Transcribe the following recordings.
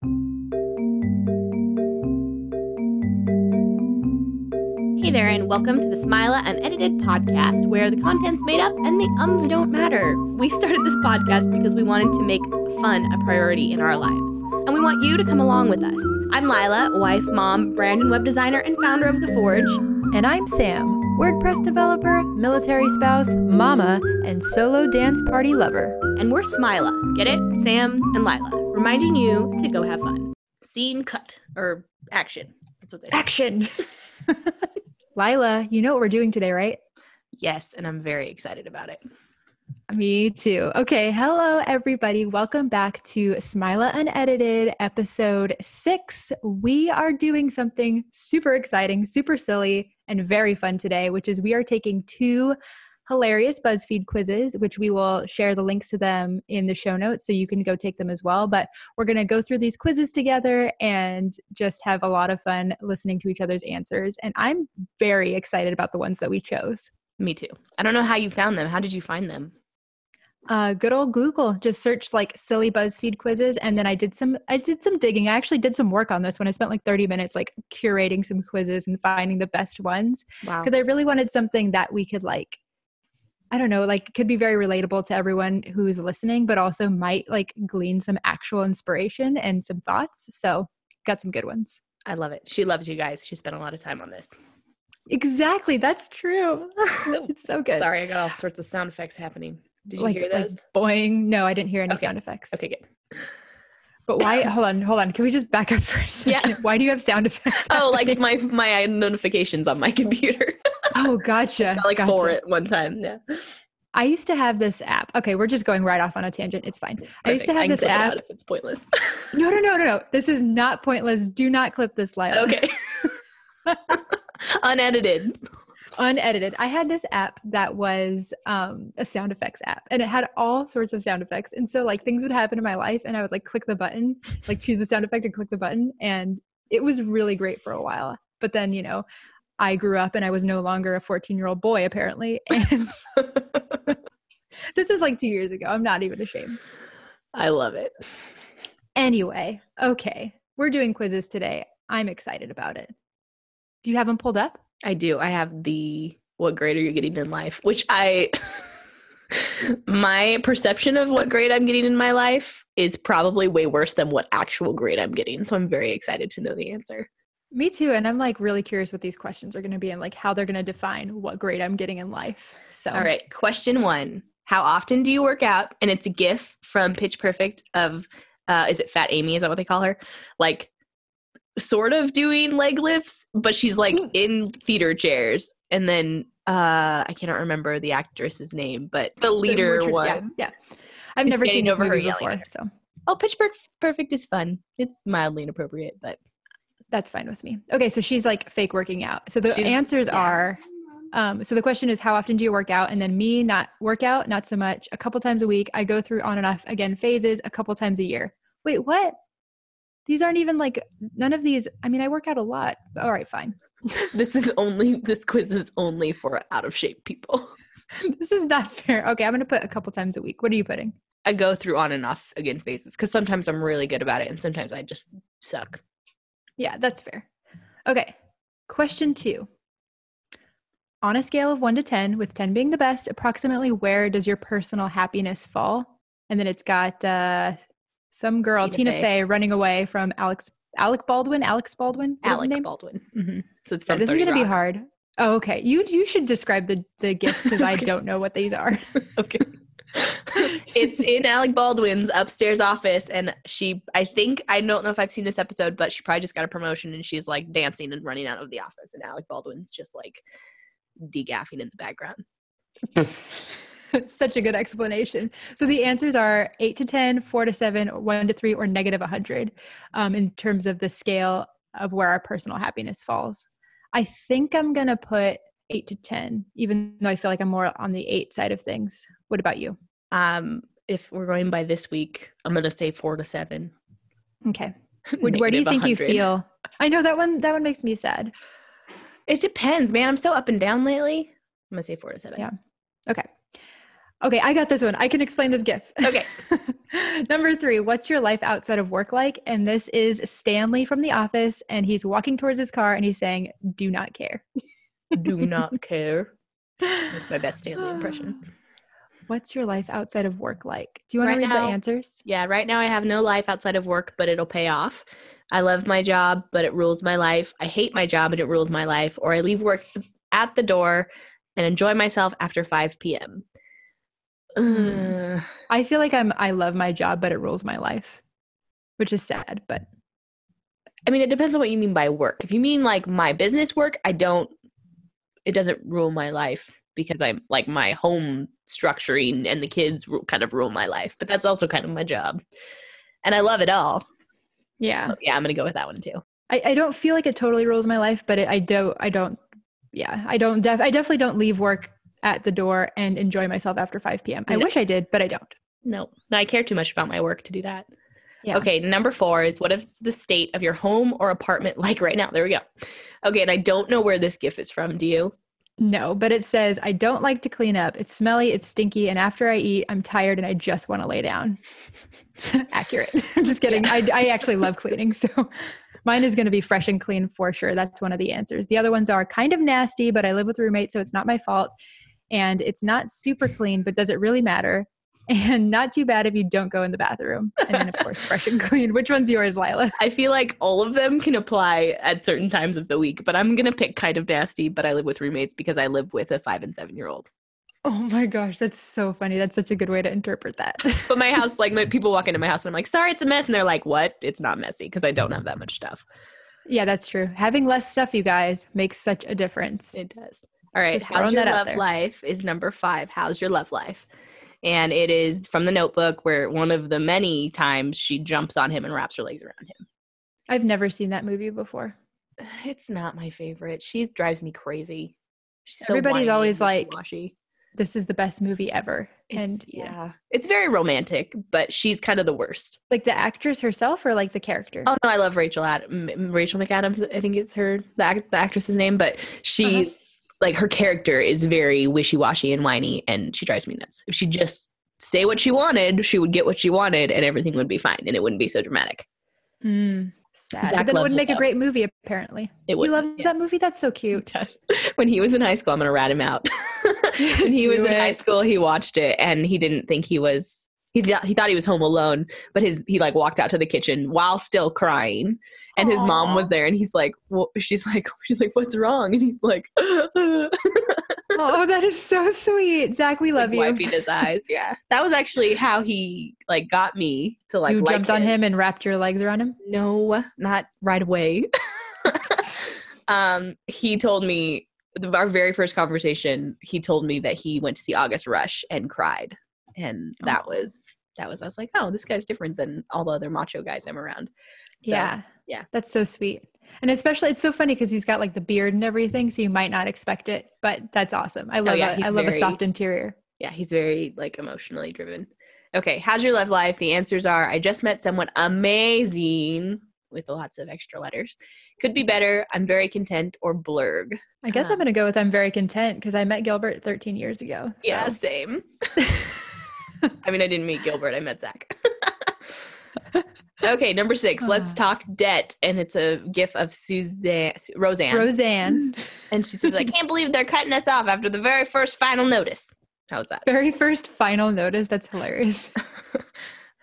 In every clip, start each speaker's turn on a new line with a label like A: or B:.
A: Hey there, and welcome to the Smilah Unedited podcast, where the content's made up and the ums don't matter. We started this podcast because we wanted to make fun a priority in our lives, and we want you to come along with us. I'm Lilah, wife, mom, brand and web designer, and founder of The Forge.
B: And I'm Sam, WordPress developer, military spouse, mama, and solo dance party lover.
A: And we're Smilah, get it? Sam and Lilah, reminding you to go have fun. Scene cut, or action. That's what they say.
B: Action! Lilah, you know what we're doing today, right?
A: Yes, and I'm very excited about it.
B: Me too. Okay, hello everybody. Welcome back to Smilah Unedited, episode six. We are doing something super exciting, super silly, and very fun today, which is we are taking two hilarious BuzzFeed quizzes, which we will share the links to them in the show notes so you can go take them as well. But we're going to go through these quizzes together and just have a lot of fun listening to each other's answers. And I'm very excited about the ones that we chose.
A: Me too. I don't know how you found them. How did you find them?
B: Uh, good old Google. Just searched like silly BuzzFeed quizzes, and then I did some. I did some digging. I actually did some work on this when I spent like 30 minutes like curating some quizzes and finding the best ones.
A: Wow.
B: Because I really wanted something that we could like I don't know, like could be very relatable to everyone who's listening, but also might like glean some actual inspiration and some thoughts. So, got some good ones.
A: I love it. She loves you guys. She spent a lot of time on this.
B: Exactly. That's true. it's so good.
A: Sorry, I got all sorts of sound effects happening. Did you
B: like,
A: hear those?
B: Like boing. No, I didn't hear any
A: Okay.
B: sound effects.
A: okay, good.
B: But why? hold on, hold on. Can we just back up for a second?
A: Yeah.
B: Why do you have sound effects?
A: Oh, like my my notifications on my computer.
B: Oh, gotcha.
A: got like
B: gotcha.
A: four at one time. Yeah.
B: I used to have this app. Okay, we're just going right off on a tangent. It's fine. I used to
A: Perfect.
B: have
A: can
B: this
A: it
B: app.
A: out if it's pointless.
B: No, no, no, no, no. This is not pointless. Do not clip this, Lilah.
A: okay. Unedited.
B: unedited. I had this app that was um, a sound effects app, and it had all sorts of sound effects. And so, like, things would happen in my life, and I would like click the button, like choose a sound effect and click the button, and it was really great for a while. But then, you know, I grew up, and I was no longer a 14 year old boy, apparently. And this was like two years ago. I'm not even ashamed.
A: I love it.
B: Anyway, okay, we're doing quizzes today. I'm excited about it. Do you have them pulled up?
A: I do. I have the what grade are you getting in life? Which I my perception of what grade I'm getting in my life is probably way worse than what actual grade I'm getting. So I'm very excited to know the answer.
B: Me too. And I'm like really curious what these questions are going to be and like how they're going to define what grade I'm getting in life. So,
A: All right, question 1. How often do you work out? And it's a gif from Pitch Perfect of uh is it Fat Amy? Is that what they call her? Like sort of doing leg lifts, but she's like in theater chairs. And then uh I cannot remember the actress's name, but the leader
B: Richard-
A: one.
B: Yeah, yeah. I've never seen
A: over her
B: before, so
A: Oh, Pitch Per- Perfect is fun. It's mildly inappropriate, but
B: that's fine with me. Okay, so she's like fake working out. So the
A: She's-
B: answers
A: yeah.
B: are um, so the question is how often do you work out? And then me, not work out, not so much. A couple times a week. I go through on and off again phases a couple times a year. Wait, what? These aren't even like none of these. I mean, I work out a lot. All right, fine.
A: this is only this quiz is only for out of shape people.
B: this is not fair. Okay, I'm gonna put a couple times a week. What are you putting?
A: I go through on and off again phases because sometimes I'm really good about it and sometimes I just suck.
B: Yeah, that's fair. Okay. Question two. On a scale of one to 10, with 10 being the best, approximately where does your personal happiness fall? And then it's got uh, some girl,
A: Tina
B: Tina,
A: Fey.
B: Fey. running away from Alex Alec Baldwin. Alex Baldwin? What
A: Alec
B: name?
A: Baldwin. Mhm. So it's
B: Yeah, this is going to be hard. Oh, okay. You you should describe the the gifts because I don't know what these are.
A: okay. It's in Alec Baldwin's upstairs office, and she, I think, I don't know if I've seen this episode, but she probably just got a promotion and she's like dancing and running out of the office, and Alec Baldwin's just like degaffing in the background.
B: Such a good explanation. So the answers are 8 to 10, 4 to 7, 1 to 3, or negative 100 um, in terms of the scale of where our personal happiness falls. I think I'm going to put 8 to 10, even though I feel like I'm more on the 8 side of things. What about you?
A: Um, if we're going by this week, I'm gonna say four to seven.
B: Okay. Where, where do you think you feel? I know that one that one makes me sad.
A: It depends, man. I'm so up and down lately. I'm gonna say four to seven.
B: Yeah. Okay. Okay, I got this one. I can explain this GIF.
A: Okay.
B: Number three, what's your life outside of work like? And this is Stanley from The Office, and he's walking towards his car and he's saying, Do not care.
A: Do not care. That's my best Stanley impression.
B: What's your life outside of work like? Do you want
A: Right
B: to read
A: now-
B: the answers?
A: Yeah, right now I have no life outside of work, but it'll pay off. I love my job, but it rules my life. I hate my job, and it rules my life. Or I leave work at the door and enjoy myself after 5 p.m. Hmm. Ugh.
B: I feel like I'm I love my job, but it rules my life. Which is sad, but
A: I mean, it depends on what you mean by work. If you mean like my business work, I don't, it doesn't rule my life because I'm like my home structuring and the kids kind of rule my life. But that's also kind of my job. And I love it all.
B: yeah.
A: So, yeah, I'm going to go with that one too.
B: I, I don't feel like it totally rules my life, but it, I don't. I don't yeah, I don't def I definitely don't leave work at the door and enjoy myself after 5 p.m. I
A: No.
B: wish I did, but I don't.
A: No, I care too much about my work to do that.
B: Yeah.
A: Okay, number four is what is the state of your home or apartment like right now? There we go. Okay, and I don't know where this GIF is from. Do you?
B: No, but it says, I don't like to clean up. It's smelly, it's stinky, and after I eat, I'm tired and I just want to lay down. Accurate. I'm just kidding. I, I actually love cleaning. So mine is going to be fresh and clean for sure. That's one of the answers. The other ones are kind of nasty, but I live with roommates, so it's not my fault. And it's not super clean, but does it really matter? And not too bad if you don't go in the bathroom. And then, of course, fresh and clean. Which one's yours, Lilah?
A: I feel like all of them can apply at certain times of the week, but I'm gonna pick kind of nasty. But I live with roommates because I live with a five and seven year old.
B: Oh my gosh, that's so funny. That's such a good way to interpret that.
A: But my house, like my people walk into my house and I'm like, sorry, it's a mess, and they're like, what? It's not messy because I don't have that much stuff.
B: yeah, that's true. Having less stuff, you guys, makes such a difference.
A: It does. All right. How's your love life is number five. How's your love life? And it is from the notebook where one of the many times she jumps on him and wraps her legs around him.
B: I've never seen that movie before.
A: It's not my favorite. She drives me crazy. She's
B: Everybody's
A: whiny
B: always like,
A: wishy-washy.
B: This is the best movie ever.
A: It's-
B: and yeah.
A: yeah, it's very romantic, but she's kind of the worst.
B: Like the actress herself or like the character?
A: Oh no, I love Rachel Ad- Rachel McAdams. I think it's her the, act- the actress's name, but uh-huh. she's like her character is very wishy washy and whiny, and she drives me nuts. If she just say what she wanted, she would get what she wanted, and everything would be fine, and it wouldn't be so dramatic.
B: Mm, sad.
A: Zac
B: but then it
A: loves
B: would
A: it,
B: make a
A: though.
B: great movie, apparently.
A: It
B: He loves
A: yeah.
B: that movie. That's so cute.
A: when he was in high school, I'm gonna rat him out. when he was
B: Do
A: in high school, he watched it and he didn't think he was. He, th- he thought he was home alone, but his he like walked out to the kitchen while still crying, and his mom was there, and he's like, well, she's like, she's like, what's wrong? And he's like,
B: oh, that is so sweet. Zac, we love
A: like,
B: you.
A: wiping his eyes. Yeah, that was actually how he like got me to like
B: you
A: like
B: jumped on him and wrapped your legs around him?
A: No, not right away. um, he told me the, our very first conversation. He told me that he went to see August Rush and cried, and that was that was. I was like, oh, this guy's different than all the other macho guys I'm around. So,
B: yeah.
A: yeah.
B: That's so sweet. And especially it's so funny because he's got like the beard and everything, so you might not expect it, but that's awesome. I love
A: Oh, yeah, he's
B: I love
A: very-
B: a soft interior.
A: yeah, he's very like emotionally driven. Okay, how's your love life? The answers are: I just met someone amazing with lots of extra letters. Could be better. I'm very content or blurg.
B: I guess
A: Uh-huh.
B: I'm gonna go with I'm very content because I met Gilbert 13 years ago. so-
A: Yeah, same. I mean, I didn't meet Gilbert. I met Zac. okay, number six. Let's
B: Ah.
A: talk debt, and it's a gif of Suzanne, Roseanne,
B: Roseanne.
A: and she says, "I can't believe they're cutting us off after the very first final notice." How's that?
B: Very first final notice. That's hilarious.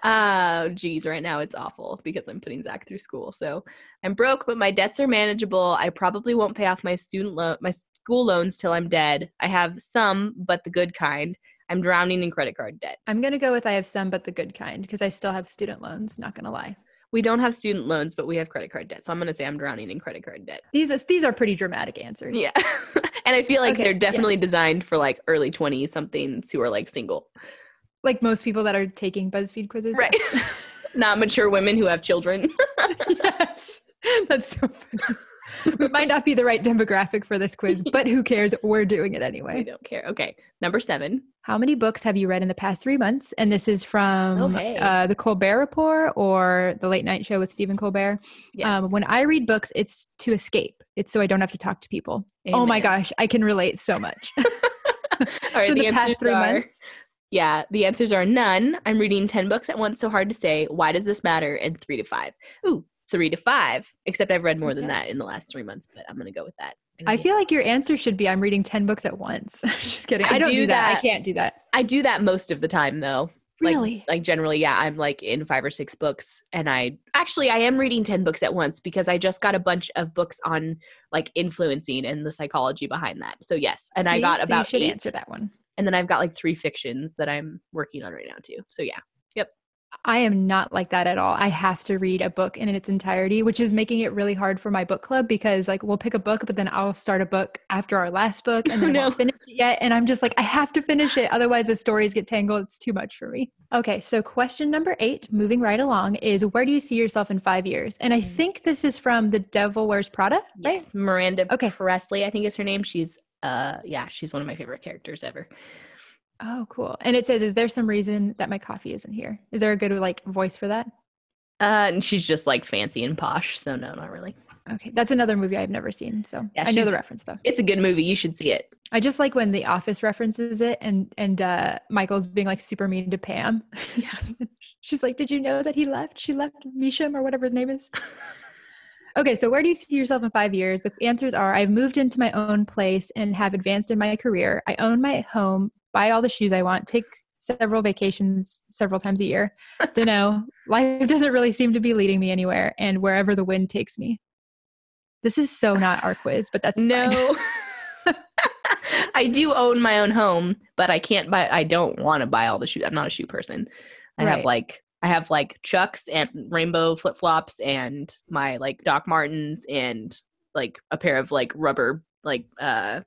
A: Oh, geez, right now it's awful because I'm putting Zac through school. So I'm broke, but my debts are manageable. I probably won't pay off my student loan, my school loans till I'm dead. I have some, but the good kind. I'm drowning in credit card debt.
B: I'm gonna go with I have some, but the good kind because I still have student loans. Not gonna lie.
A: We don't have student loans, but we have credit card debt. So I'm going to say I'm drowning in credit card debt.
B: These are, these are pretty dramatic answers.
A: Yeah. and I feel like
B: Okay,
A: they're
B: yeah.
A: definitely designed for like early 20s somethings who are like single.
B: Like most people that are taking BuzzFeed quizzes.
A: Right. Not mature women who have children.
B: yes. That's so funny. we might not be the right demographic for this quiz, but who cares? We're doing it
A: we
B: anyway.
A: don't care. Okay. Number seven.
B: How many books have you read in the past three months? And this is from
A: Oh, hey.
B: uh, the Colbert Report or the Late Night Show with Stephen Colbert.
A: Yes.
B: Um, when I read books, it's to escape. It's so I don't have to talk to people. Oh my gosh, I can relate so much.
A: All right.
B: so in the, past three
A: are
B: months,
A: Yeah, the answers are none. I'm reading 10 books at once, so hard to say. Why does this matter? And three to five. Ooh, three to five. Except I've read more than that in the last three months, but I'm going to go with that.
B: I feel like your answer should be I'm reading 10 books at once. Just kidding.
A: I
B: I, don't
A: do
B: do, that.
A: that.
B: I can't do that.
A: I do that most of the time, though. Like-
B: Really?
A: Like generally, yeah, I'm like in five or six books, and I actually I am reading ten books at once because I just got a bunch of books on like influencing and the psychology behind that. So yes, and I got
B: So
A: about
B: you should
A: eight,
B: answer that one.
A: and then I've got like three fictions that I'm working on right now too. So yeah,
B: I am not like that at all. I have to read a book in its entirety, which is making it really hard for my book club because like we'll pick a book, but then I'll start a book after our last book and
A: Oh,
B: then
A: no.
B: won't finish it yet. And I'm just like, I have to finish it. Otherwise the stories get tangled. It's too much for me. Okay. So question number eight, moving right along is where do you see yourself in five years? And I
A: Mm.
B: think this is from The Devil Wears Prada, right?
A: yes, Miranda
B: Okay.
A: Presley, I think is her name. She's uh yeah, she's one of my favorite characters ever.
B: Oh, cool. And it says, is there some reason that my coffee isn't here? Is there a good like voice for that?
A: Uh, and she's just like fancy and posh, so no, not really.
B: Okay. That's another movie I've never seen. So
A: Yeah,
B: I know the reference though.
A: It's a good movie. You should see it.
B: I just like when The Office references it and and uh Michael's being like super mean to Pam.
A: Yeah.
B: She's like, "Did you know that he left? She left Misham or whatever his name is." okay, so where do you see yourself in 5 years? The answers are I've moved into my own place and have advanced in my career. I own my home, buy all the shoes I want, take several vacations several times a year. Don't know. Life doesn't really seem to be leading me anywhere and wherever the wind takes me. This is so not our quiz, but that's fine.
A: No. I do own my own home, but I can't buy I don't want to buy all the shoes. I'm not a shoe person. I have like I have like Chucks and rainbow flip-flops and my like Doc Martens and like a pair of like rubber like uh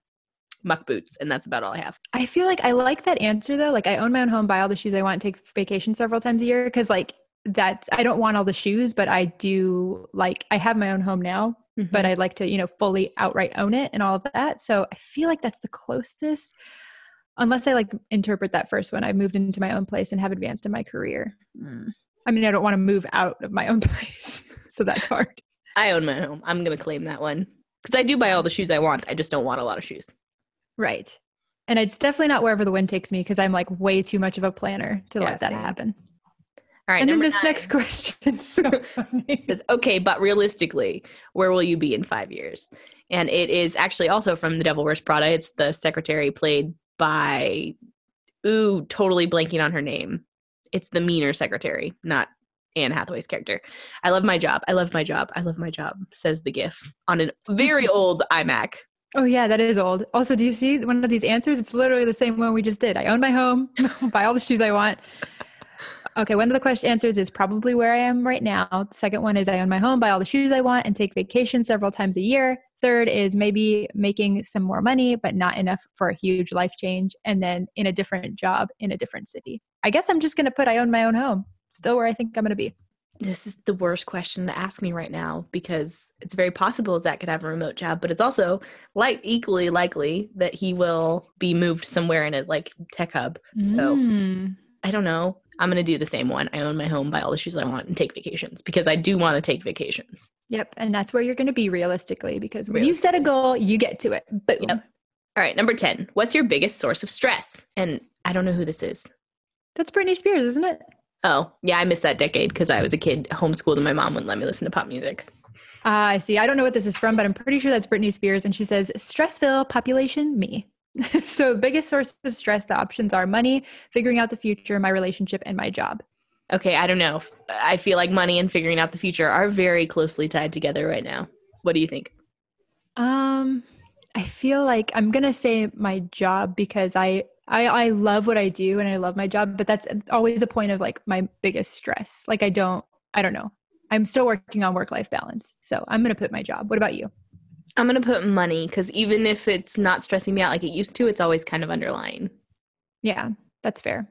A: muck boots and that's about all I have.
B: I feel like I like that answer though. Like I own my own home, buy all the shoes I want, take vacation several times a year because like that's I don't want all the shoes, but I do like I have my own home now, but I'd like to, you know, fully outright own it and all of that. So I feel like that's the closest unless I like interpret that first one. I moved into my own place and have advanced in my career.
A: Mm.
B: I mean, I don't want to move out of my own place. so that's hard.
A: I own my home. I'm going to claim that one cuz I do buy all the shoes I want. I just don't want a lot of shoes.
B: Right. And it's definitely not wherever the wind takes me because I'm like way too much of a planner to
A: Yeah,
B: let that
A: same.
B: happen.
A: All right,
B: and then this
A: nine.
B: next question so funny.
A: Says, okay, but realistically, where will you be in five years? And it is actually also from The Devil Wears Prada. It's the secretary played by, ooh, totally blanking on her name. It's the meaner secretary, not Anne Hathaway's character. I love my job. I love my job. I love my job, says the GIF on a very old iMac.
B: Oh yeah, that is old. Also, do you see one of these answers? It's literally the same one we just did. I own my home, buy all the shoes I want. Okay, one of the question answers is probably where I am right now. The second one is I own my home, buy all the shoes I want, and take vacation several times a year. Third is maybe making some more money, but not enough for a huge life change. And then in a different job in a different city. I guess I'm just gonna put I own my own home. Still where I think I'm gonna be.
A: This is the worst question to ask me right now because it's very possible Zac could have a remote job, but it's also like equally likely that he will be moved somewhere in a like tech hub. So
B: Mm.
A: I don't know. I'm gonna do the same one. I own my home, buy all the shoes I want, and take vacations because I do want to take vacations.
B: Yep, and that's where you're gonna be realistically because when you set a goal, you get to it. Boom.
A: Yep. All right, number ten. What's your biggest source of stress? And I don't know who this is.
B: That's Britney Spears, isn't it?
A: Oh, yeah, I missed that decade because I was a kid homeschooled and my mom wouldn't let me listen to pop music.
B: Ah, I see. I don't know what this is from, but I'm pretty sure that's Britney Spears. And she says, Stressville, population, me. so, biggest source of stress, the options are money, figuring out the future, my relationship, and my job.
A: Okay, I don't know. I feel like money and figuring out the future are very closely tied together right now. What do you think?
B: Um, I feel like I'm gonna say my job because I, I I love what I do and I love my job, but that's always a point of like my biggest stress. Like I don't I don't know. I'm still working on work life balance. So I'm gonna put my job. What about you?
A: I'm gonna put money because even if it's not stressing me out like it used to, it's always kind of underlying.
B: Yeah, that's fair.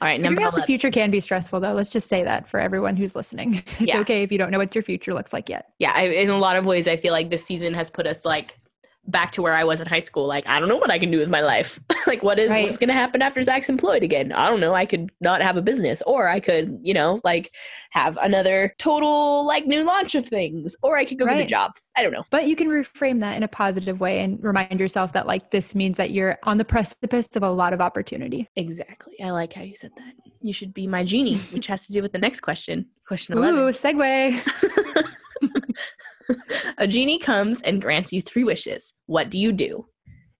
A: All right, number
B: Figuring out the future can be stressful though. Let's just say that for everyone who's listening. It's
A: Yeah.
B: okay if you don't know what your future looks like yet.
A: yeah I, in a lot of ways i feel like this season has put us like back to where I was in high school. Like, I don't know what I can do with my life. like, what is
B: Right.
A: what's going to happen after Zac's employed again? I don't know. I could not have a business, or I could, you know, like have another total like new launch of things, or I could go get a job. I don't know.
B: But you can reframe that in a positive way and remind yourself that like this means that you're on the precipice of a lot of opportunity.
A: Exactly. I like how you said that. You should be my genie, which has to do with the next question. Question 11.
B: Ooh, segue.
A: a genie comes and grants you three wishes. What do you do?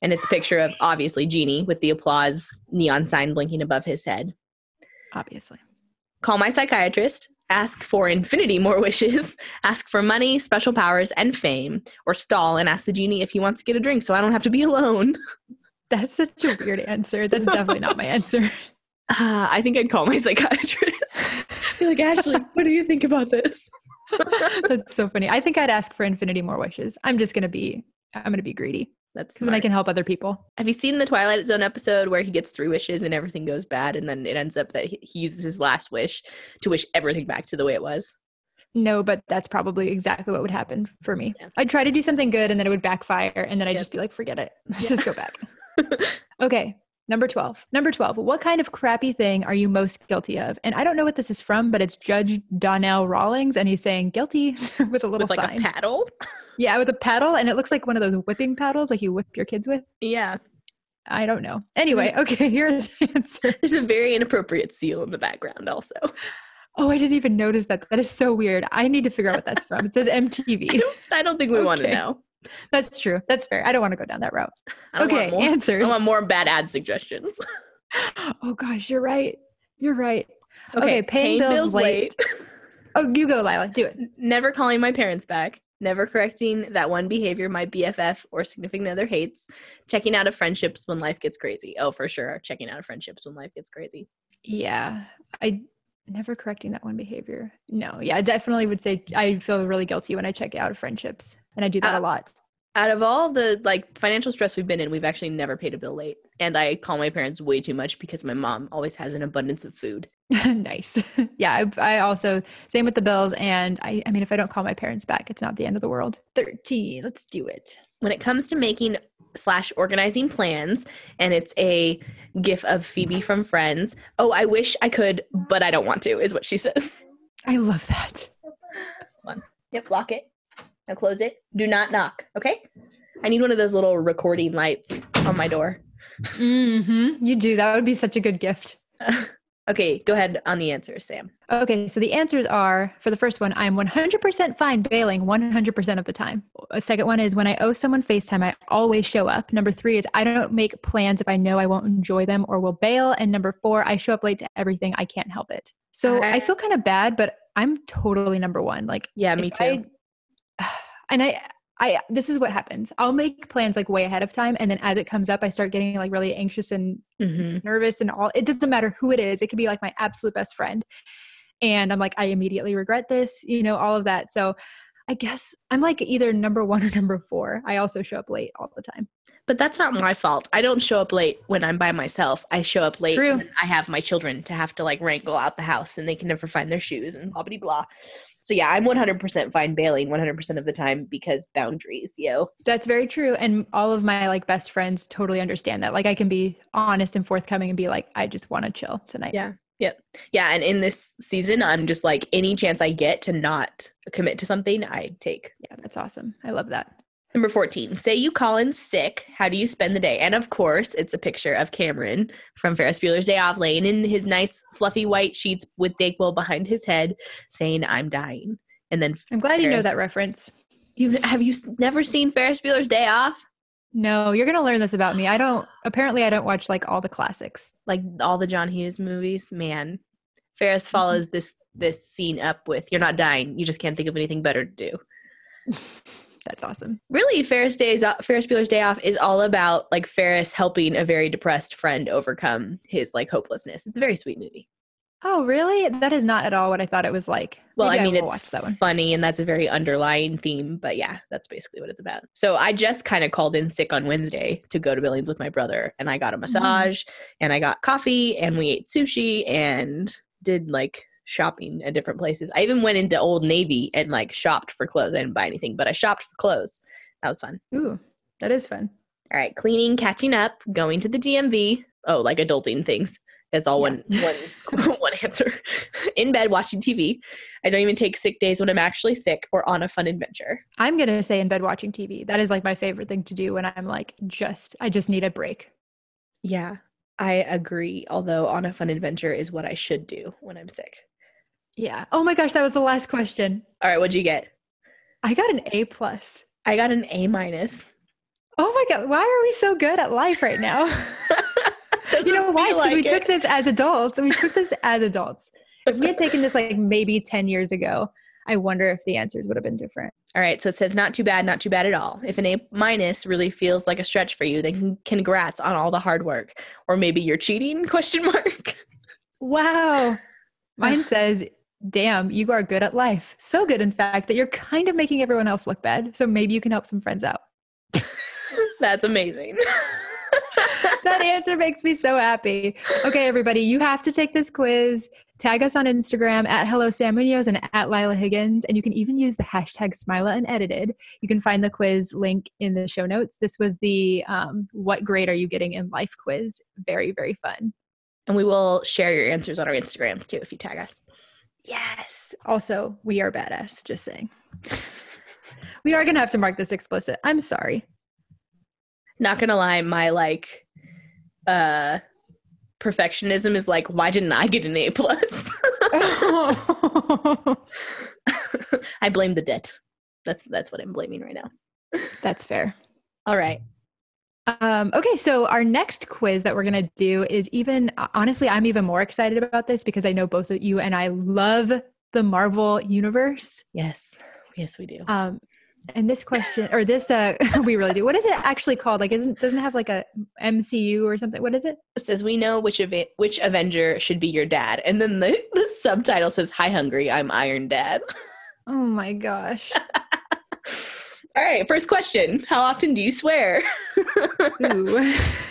A: And it's a picture of obviously Genie with the applause neon sign blinking above his head.
B: Obviously.
A: Call my psychiatrist, ask for infinity more wishes, ask for money, special powers, and fame, or stall and ask the genie if he wants to get a drink so I don't have to be alone.
B: That's such a weird answer. That's definitely not my answer.
A: Uh, I think I'd call my psychiatrist. be like, Ashley, what do you think about this?
B: That's so funny. I think I'd ask for infinity more wishes. I'm just gonna be I'm gonna be greedy
A: That's
B: then I can help other people.
A: Have you seen the Twilight Zone episode where he gets three wishes and everything goes bad, and then it ends up that he uses his last wish to wish everything back to the way it was?
B: No, but that's probably exactly what would happen for me.
A: Yeah.
B: I'd try to do something good and then it would backfire and then I'd
A: Yep.
B: just be like, forget it. Let's
A: Yeah.
B: just go back. okay. Number 12. Number 12. What kind of crappy thing are you most guilty of? And I don't know what this is from, but it's Judge Donnell Rawlings and he's saying guilty with a little
A: With like
B: sign.
A: a paddle?
B: yeah, with a paddle and it looks like one of those whipping paddles like you whip your kids with.
A: Yeah.
B: I don't know. Anyway, mm. okay, here's the answer.
A: There's a very inappropriate seal in the background, also.
B: Oh, I didn't even notice that. That is so weird. I need to figure out what that's from. It says
A: I
B: MTV.
A: don't, I don't think we want to know.
B: That's true. That's fair. I don't want to go down that route. Okay,
A: more,
B: answers.
A: I want more bad ad suggestions.
B: Oh gosh, you're right. You're right. Okay, paying bills late. Oh, you go, Lilah. Do it.
A: Never calling my parents back. Never correcting that one behavior my BFF or significant other hates. Checking out of friendships when life gets crazy. Oh, for sure. Checking out of friendships when life gets crazy.
B: Yeah, I never correcting that one behavior. No, yeah, I definitely would say I feel really guilty when I check out of friendships, and I do that
A: Uh,
B: a lot.
A: Out of all the like financial stress we've been in, we've actually never paid a bill late. And I call my parents way too much because my mom always has an abundance of food.
B: nice. yeah, I, I also same with the bills, and I, I mean, if I don't call my parents back, it's not the end of the world. Thirteen. Let's do it.
A: When it comes to making slash organizing plans and it's a gif of phoebe from friends oh i wish i could but i don't want to is what she says
B: I love that.
A: One. yep lock it now close it do not knock okay i need one of those little recording lights on my door
B: mm-hmm You do. That would be such a good gift.
A: okay go ahead on the answers sam
B: Okay, so the answers are for the first one, I'm 100% fine bailing 100% of the time. A second one is when I owe someone FaceTime, I always show up. Number three is I don't make plans if I know I won't enjoy them or will bail. And number four, I show up late to everything. I can't help it. So I,
A: I-
B: feel kind of bad, but I'm totally number one. Like,
A: yeah me too
B: I- and I, I, this is what happens. I'll make plans like way ahead of time. And then as it comes up, I start getting like really anxious and
A: Mhm.
B: nervous and all it doesn't matter who it is it could be like my absolute best friend and i'm like i immediately regret this you know all of that so i guess i'm like either number one or number four i also show up late all the time
A: but that's not my fault i don't show up late when i'm by myself i show up late
B: True.
A: when i have my children to have to like wrangle out the house and they can never find their shoes and blah blah blah so yeah i'm 100% fine bailing 100% of the time because boundaries yo
B: that's very true and all of my like best friends totally understand that like i can be honest and forthcoming and be like i just want to chill tonight
A: Yeah. Yep. Yeah. And in this season, I'm just like any chance I get to not commit to something, I take.
B: yeah that's awesome i love that
A: Number 14, say you call in sick. How do you spend the day? And of course, it's a picture of Cameron from Ferris Bueller's Day Off laying in his nice fluffy white sheets with Dayquil behind his head saying, I'm dying. And then
B: i'm glad you know that reference
A: you have you never seen Ferris Bueller's Day Off?
B: no you're gonna learn this about me i don't apparently i don't watch like all the classics
A: Like all the John Hughes movies, man. Ferris mm-hmm. follows this this scene up with you're not dying. You just can't think of anything better to do.
B: that's awesome.
A: Really ferris days uh, ferris bueller's day off is all about like ferris helping a very depressed friend overcome his like hopelessness. It's a very sweet movie.
B: Oh really? That is not at all what i thought it was like.
A: Well
B: Maybe
A: i mean
B: will
A: it's
B: that one.
A: funny and that's a very underlying theme but yeah that's basically what it's about. So i just kind of called in sick on wednesday to go to billings with my brother and i got a mm-hmm. massage and i got coffee and we ate sushi and did like shopping at different places i even went into old navy and like shopped for clothes i didn't buy anything but i shopped for clothes that was fun
B: Ooh, That is fun.
A: All right, cleaning, catching up, going to the DMV. Oh, like adulting things. That's all one one one answer. In bed watching TV. I don't even take sick days when I'm actually sick or on a fun adventure.
B: I'm gonna say in bed watching TV. That is like my favorite thing to do when I'm like just I just need a break.
A: Yeah, I agree. Although on a fun adventure is what I should do when I'm sick.
B: Yeah. Oh my gosh, that was the last question.
A: All right, what'd you get?
B: I got an A plus.
A: I got an A minus.
B: Oh my god, why are we so good at life right now? you know why? Because like we it. took this as adults. We took this as adults. If we had taken this like maybe 10 years ago, I wonder if the answers would have been different.
A: All right, so it says not too bad, not too bad at all. If an A minus really feels like a stretch for you, then congrats on all the hard work. Or maybe you're cheating? Question mark.
B: Wow. Mine says, "Damn, you are good at life. So good in fact that you're kind of making everyone else look bad. So maybe you can help some friends out."
A: That's amazing.
B: that answer makes me so happy. Okay, everybody, you have to take this quiz. Tag us on Instagram at Hello Sam Munoz and at Lilah Higgins. And you can even use the hashtag Smilah Unedited. You can find the quiz link in the show notes. This was the um, What Grade Are You Getting in Life quiz. Very, very fun.
A: And we will share your answers on our Instagrams too if you tag us.
B: Yes. Also, we are badass, just saying. we are going to have to mark this explicit. I'm sorry
A: not gonna lie, my like uh perfectionism is like, why didn't I get an A plus? I blame the debt. That's that's what I'm blaming right now.
B: That's fair.
A: All right.
B: Um, okay, so our next quiz that we're gonna do is even honestly, I'm even more excited about this because I know both of you and I love the Marvel universe.
A: Yes, yes, we do.
B: Um, and this question or this uh we really do. What is it actually called? Like isn't doesn't have like a mcu or something? What is it?
A: It says we know which of which avenger should be your dad. And then the, the subtitle says hi hungry i'm iron dad.
B: Oh my gosh
A: all right first question how often do you swear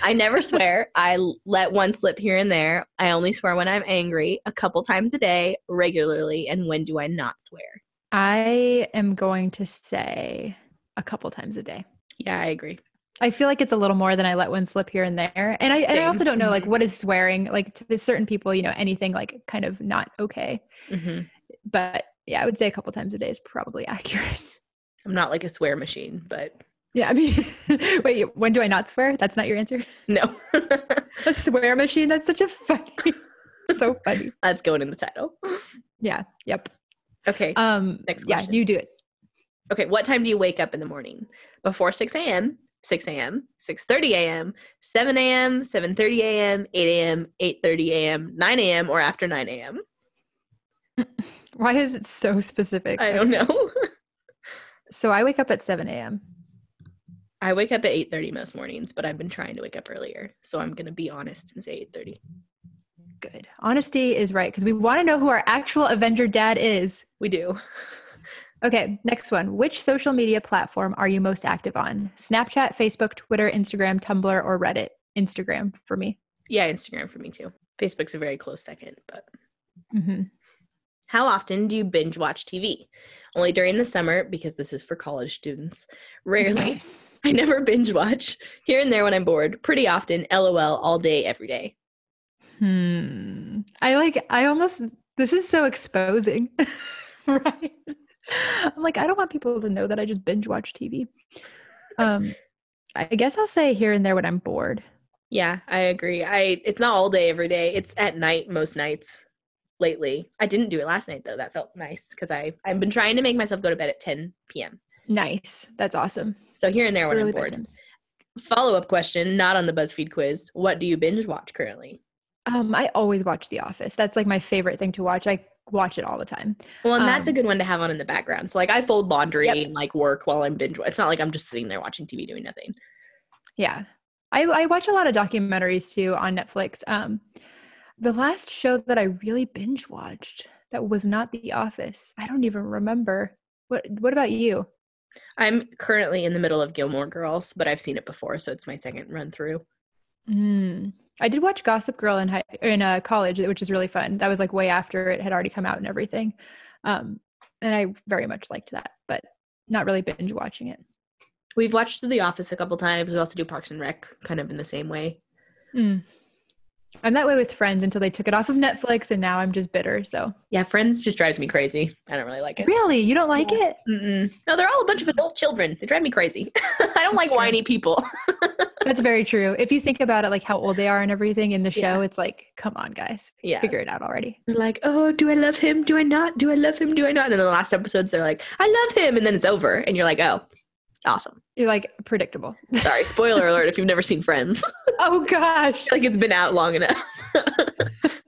A: i never swear i let one slip here and there i only swear when i'm angry a couple times a day regularly and when do i not swear
B: I am going to say a couple times a day.
A: Yeah, I agree.
B: I feel like it's a little more than I let one slip here and there. And I, and I also don't know like what is swearing. Like to certain people, you know, anything like kind of not okay. Mm-hmm. But yeah, I would say a couple times a day is probably accurate.
A: I'm not like a swear machine, but
B: yeah, I mean, wait, when do I not swear? That's not your answer?
A: No.
B: a swear machine? That's such a funny, so funny.
A: That's going in the title.
B: Yeah, yep.
A: Okay.
B: Um, Next question. Yeah, you do it.
A: Okay. What time do you wake up in the morning? Before 6 a.m., 6 a.m., 6.30 a.m., 7 a.m., 7.30 a.m., 8 a.m., 8.30 a.m., 9 a.m., or after 9 a.m.?
B: Why is it so specific?
A: I don't know.
B: So I wake up at 7 a.m.
A: I wake up at 8.30 most mornings, but I've been trying to wake up earlier. So I'm going to be honest and say 8.30.
B: Good. Honesty is right because we want to know who our actual Avenger dad is.
A: We do.
B: Okay, next one. Which social media platform are you most active on? Snapchat, Facebook, Twitter, Instagram, Tumblr, or Reddit? Instagram for me.
A: Yeah, Instagram for me too. Facebook's a very close second, but. Mm-hmm. How often do you binge watch TV? Only during the summer, because this is for college students. Rarely. I never binge watch. Here and there when I'm bored. Pretty often. LOL all day, every day.
B: Hmm. I like, I almost, this is so exposing, right? I'm like, I don't want people to know that I just binge watch TV. Um, I guess I'll say here and there when I'm bored.
A: Yeah, I agree. I it's not all day every day. It's at night most nights lately. I didn't do it last night though. That felt nice because I I've been trying to make myself go to bed at 10 p.m.
B: Nice. That's awesome.
A: So here and there when I'm bored. Follow up question, not on the BuzzFeed quiz. What do you binge watch currently?
B: Um, I always watch The Office. That's like my favorite thing to watch. I watch it all the time.
A: Well, and that's um, a good one to have on in the background. So like I fold laundry yep. and like work while I'm binge. It's not like I'm just sitting there watching TV doing nothing.
B: Yeah. I, I watch a lot of documentaries too on Netflix. Um, the last show that I really binge watched that was not The Office. I don't even remember. What What about you?
A: I'm currently in the middle of Gilmore Girls, but I've seen it before, so it's my second run through.
B: Mm. I did watch Gossip Girl in high, in uh, college, which is really fun. That was like way after it had already come out and everything, um, and I very much liked that, but not really binge watching it.
A: We've watched The Office a couple times. We also do Parks and Rec, kind of in the same way.
B: Mm. I'm that way with Friends until they took it off of Netflix, and now I'm just bitter. So
A: Yeah, Friends just drives me crazy. I don't really like it.
B: really, you don't like
A: Yeah.
B: it?
A: Mm-mm. No, they're all a bunch of adult children. They drive me crazy. I don't like whiny people.
B: That's very true. If you think about it, like how old they are and everything in the show,
A: Yeah.
B: it's like, come on, guys,
A: Yeah.
B: figure it out already.
A: They're like, oh, do I love him? Do I not? Do I love him? Do I not? And then the last episodes, they're like, I love him. And then it's over. And you're like, oh, awesome.
B: You're like predictable.
A: Sorry, spoiler alert if you've never seen Friends.
B: oh gosh.
A: like it's been out long enough.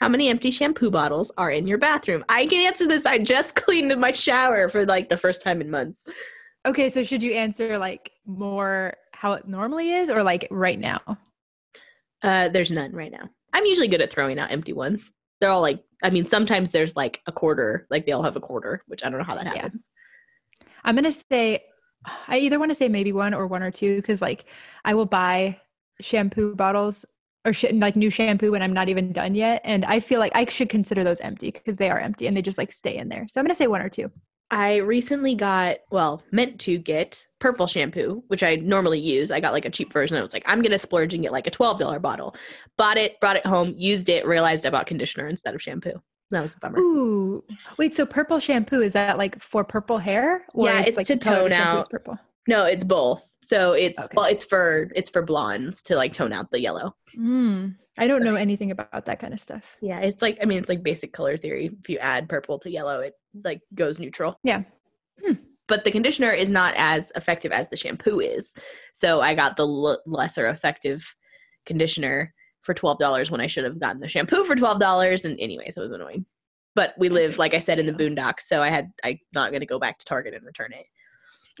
A: How many empty shampoo bottles are in your bathroom? I can answer this. I just cleaned my shower for like the first time in months.
B: Okay, so should you answer like more how it normally is, or like right now?
A: Uh, there's none right now. I'm usually good at throwing out empty ones. They're all like, I mean, sometimes there's like a quarter, like they all have a quarter, which I don't know how that
B: Yeah. I'm gonna say, I either want to say maybe one or one or two because like I will buy shampoo bottles or sh- like new shampoo when I'm not even done yet, and I feel like I should consider those empty because they are empty and they just like stay in there. So I'm gonna say one or two.
A: I recently got, well, meant to get purple shampoo, which I normally use. I got like a cheap version. I was like, I'm going to splurge and get like a $12 bottle. Bought it, brought it home, used it, realized I bought conditioner instead of shampoo. That was a bummer.
B: Ooh, wait. So purple shampoo is that like for purple hair?
A: Yeah, it's
B: like
A: to
B: the color of the
A: tone out.
B: Purple.
A: No, it's both. So it's
B: Okay.
A: well, it's for it's for blondes to like tone out the yellow.
B: Mm, I don't know anything about that kind of stuff.
A: Yeah, it's like I mean it's like basic color theory. If you add purple to yellow, it like goes neutral.
B: Yeah. Hmm.
A: But the conditioner is not as effective as the shampoo is. So I got the l- lesser effective conditioner for twelve dollars when I should have gotten the shampoo for twelve dollars. And anyways, it was annoying. But we live, like I said, in the boondocks, so I had I'm not going to go back to Target and return it.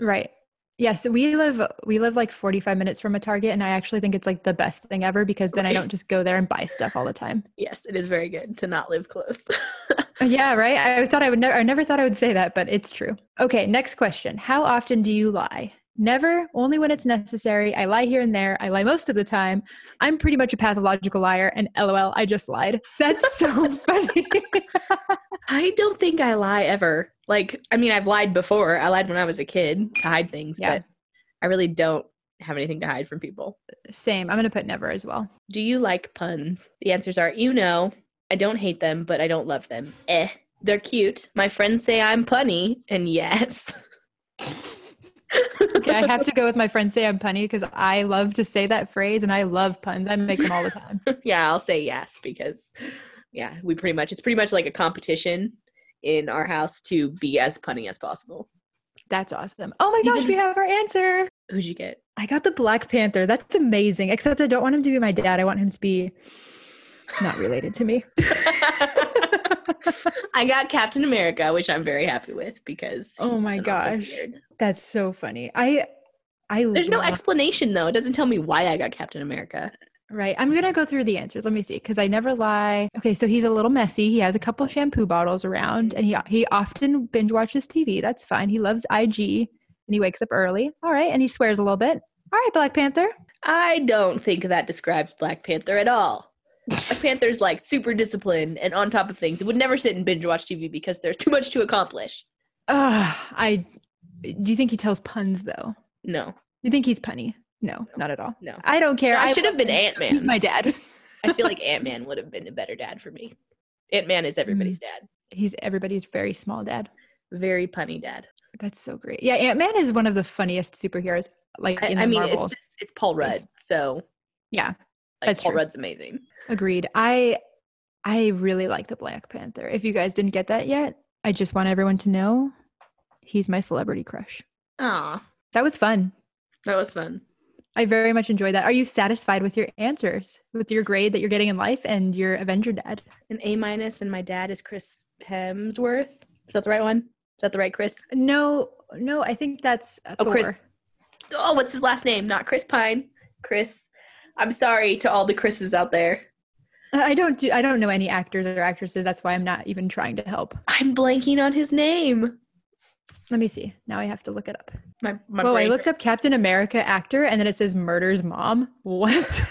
B: Right. Yeah, so we live we live like 45 minutes from a Target and I actually think it's like the best thing ever because then I don't just go there and buy stuff all the time.
A: Yes, it is very good to not live close.
B: Uh, Yeah, right? I thought I would never I never thought I would say that, but it's true. Okay, next question. How often do you lie? Never, only when it's necessary. I lie here and there. I lie most of the time. I'm pretty much a pathological liar and LOL, I just lied. That's so funny.
A: I don't think I lie ever. Like, I mean, I've lied before. I lied when I was a kid to hide things,
B: Yeah.
A: but I really don't have anything to hide from people.
B: Same. I'm going to put never as well.
A: Do you like puns? The answers are you know, I don't hate them, but I don't love them. Eh. They're cute. My friends say I'm punny, and yes.
B: Okay, I have to go with my friend say I'm punny because I love to say that phrase and I love puns. I make them all the time.
A: yeah, I'll say yes because yeah, we pretty much it's pretty much like a competition in our house to be as punny as possible.
B: That's awesome. Oh my gosh, we have our answer.
A: Who'd you get?
B: I got the Black Panther. That's amazing. Except I don't want him to be my dad. I want him to be not related to me.
A: I got Captain America, which I'm very happy with because
B: Oh my gosh.
A: weird.
B: That's so funny. I I
A: There's no explanation though. It doesn't tell me why I got Captain America.
B: Right. I'm going to go through the answers. Let me see cuz I never lie. Okay, so he's a little messy. He has a couple shampoo bottles around and he he often binge watches TV. That's fine. He loves IG and he wakes up early. All right, and he swears a little bit. All right, Black Panther.
A: I don't think that describes Black Panther at all. Black Panther's like super disciplined and on top of things. It would never sit and binge watch TV because there's too much to accomplish.
B: Uh, I do you think he tells puns though?
A: No,
B: You think he's punny? No, not at all.
A: no.
B: I don't care.
A: I should have been. Ant Man.
B: He's my dad.
A: I feel like Ant Man would have been a better dad for me. Ant Man is everybody's mm. dad.
B: he's everybody's very small dad.
A: Very punny dad.
B: That's so great. Yeah, Ant Man is one of the funniest superheroes. Like
A: I, I mean,
B: Marvel.
A: it's just it's Paul. Rudd, so
B: yeah,
A: like
B: That's
A: Paul
B: true.
A: Rudd's amazing.
B: agreed. I I really like the Black Panther. If you guys didn't get that yet, I just want everyone to know he's my celebrity crush.
A: Aw,
B: That was fun.
A: that was fun.
B: I very much enjoyed that. Are you satisfied with your answers, with your grade that you're getting in life and your Avenger dad?
A: An A minus, and my dad is Chris Hemsworth. Is that the right one? Is that the right Chris?
B: No, no, I think that's
A: Oh,
B: Thor.
A: Chris. Oh, what's his last name? Not Chris Pine. Chris. I'm sorry to all the Chris's out there.
B: I don't do. I don't know any actors or actresses. That's why I'm not even trying to help.
A: I'm blanking on his name.
B: Let me see. Now I have to look it up.
A: My my
B: Well, I looked up Captain America actor, and then it says murders mom. What?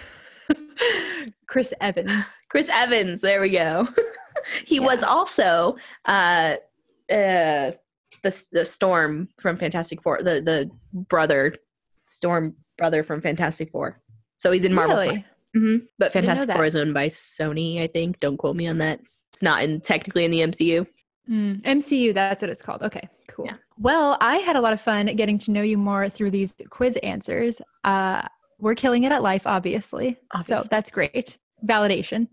B: Chris Evans.
A: Chris Evans. There we go. he was also uh uh the the Storm from Fantastic Four, the the brother Storm brother from Fantastic Four. So he's in Marvel.
B: Really?
A: hmm But Fantastic. Four is owned by Sony, I think. Don't quote me on that. It's not in technically in the MCU.
B: Mm, MCU, that's what it's called. Okay, cool.
A: Yeah.
B: Well, I had a lot of fun getting to know you more through these quiz answers. Uh, we're killing it at life, obviously. So that's great. Validation.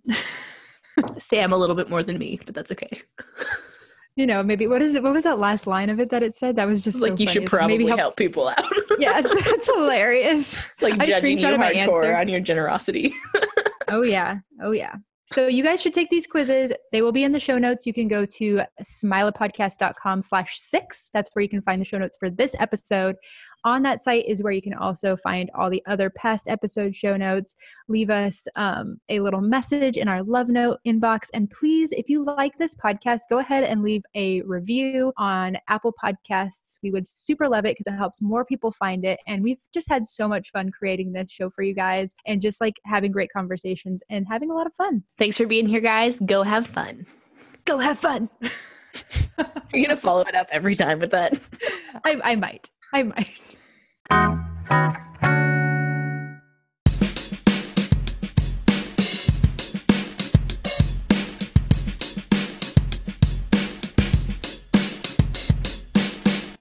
A: Sam a little bit more than me, but that's okay.
B: you know, maybe what is it? What was that last line of it that it said? That was just
A: like
B: so
A: you
B: funny.
A: should probably
B: maybe
A: help people out.
B: Yeah, that's hilarious.
A: like
B: I
A: judging you hardcore
B: answer.
A: on your generosity.
B: Oh yeah. Oh yeah. So you guys should take these quizzes. They will be in the show notes. You can go to smilahpodcast.com slash six. That's where you can find the show notes for this episode. On that site is where you can also find all the other past episode show notes. Leave us um, a little message in our love note inbox. And please, if you like this podcast, go ahead and leave a review on Apple Podcasts. We would super love it because it helps more people find it. And we've just had so much fun creating this show for you guys and just like having great conversations and having a lot of fun.
A: Thanks for being here, guys. Go have fun.
B: Go have fun.
A: You're gonna follow it up every time with that.
B: I, I might. I might. Música